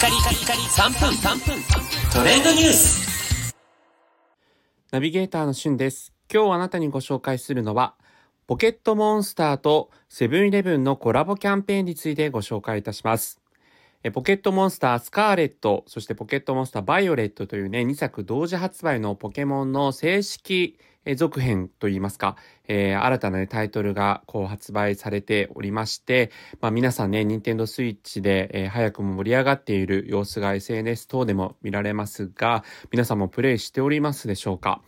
カリカリカリ3分3分トレンドニュースナビゲーターのしゅんです。今日あなたにご紹介するのは、ポケットモンスターとセブンイレブンのコラボキャンペーンについてご紹介いたします。ポケットモンスタースカーレット、そしてポケットモンスターバイオレットというね、2作同時発売のポケモンの正式続編といいますか、えー新たな、ね、タイトルがこう発売されておりまして、まあ皆さんね、ニンテンドスイッチで、えー早くも盛り上がっている様子が SNS 等でも見られますが、皆さんもプレイしておりますでしょうか？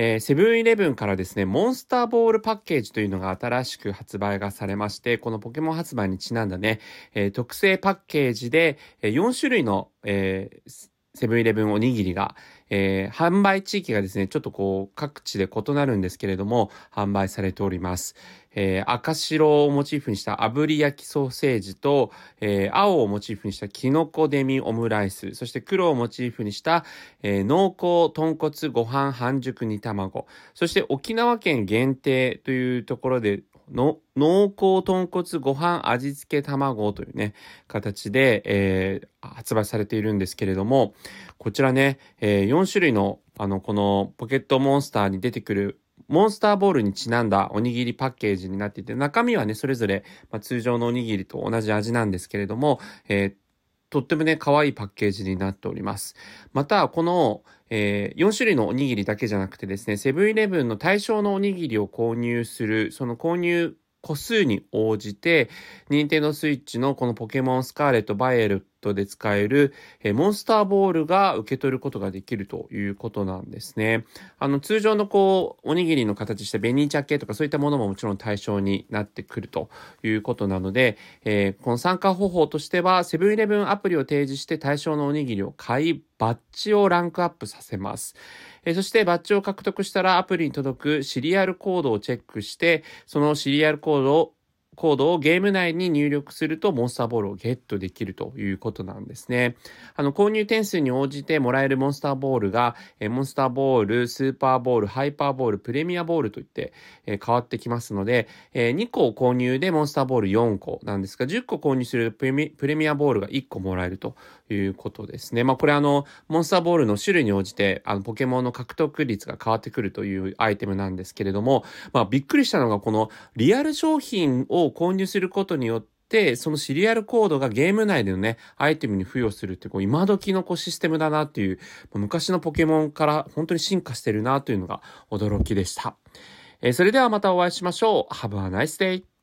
えーセブンイレブンからですね、モンスターボールパッケージというのが新しく発売がされまして、このポケモン発売にちなんだね、えー特製パッケージで、え4種類の、えーセブンイレブンおにぎりが、えー販売地域がですね、ちょっとこう、各地で異なるんですけれども、販売されております。えー赤白をモチーフにした炙り焼きソーセージと、えー青をモチーフにしたキノコデミオムライス、そして黒をモチーフにした、え濃厚豚骨ご飯半熟煮卵、そして沖縄県限定というところで、の濃厚豚骨ご飯味付け卵というね、形で、えー発売されているんですけれども、こちらね、え4種類の、あの、このポケットモンスターに出てくるモンスターボールにちなんだおにぎりパッケージになっていて、中身はね、それぞれ、まあ、通常のおにぎりと同じ味なんですけれども、えーとってもね、可愛いパッケージになっております。また、この、え4種類のおにぎりだけじゃなくてですね、セブンイレブンの対象のおにぎりを購入する、その購入個数に応じて、任天堂スイッチのこのポケモンスカーレット・バイエルトで使える、えモンスターボールが受け取ることができるということなんですね。あの、通常のこう、おにぎりの形して紅茶系とかそういったものももちろん対象になってくるということなので、えーこの参加方法としては、セブンイレブンアプリを提示して対象のおにぎりを買い、バッジをランクアップさせます。えーそしてバッジを獲得したらアプリに届くシリアルコードをチェックして、そのシリアルコードをコードをゲーム内に入力するとモンスターボールをゲットできるということなんですね。あの、購入点数に応じてもらえるモンスターボールが、えモンスターボール、スーパーボール、ハイパーボール、プレミアボールといって、え変わってきますので、え2個購入でモンスターボール4個なんですが、10個購入するとプレミアボールが1個もらえるということですね。まあ、これあの、モンスターボールの種類に応じて、あの、ポケモンの獲得率が変わってくるというアイテムなんですけれども、まあ、びっくりしたのが、このリアル商品をを購入することによって、そのシリアルコードがゲーム内でのね、アイテムに付与するって、こう、今時のこうシステムだなっていう、昔のポケモンから本当に進化してるなというのが驚きでした。えーそれではまたお会いしましょう。Have a nice day!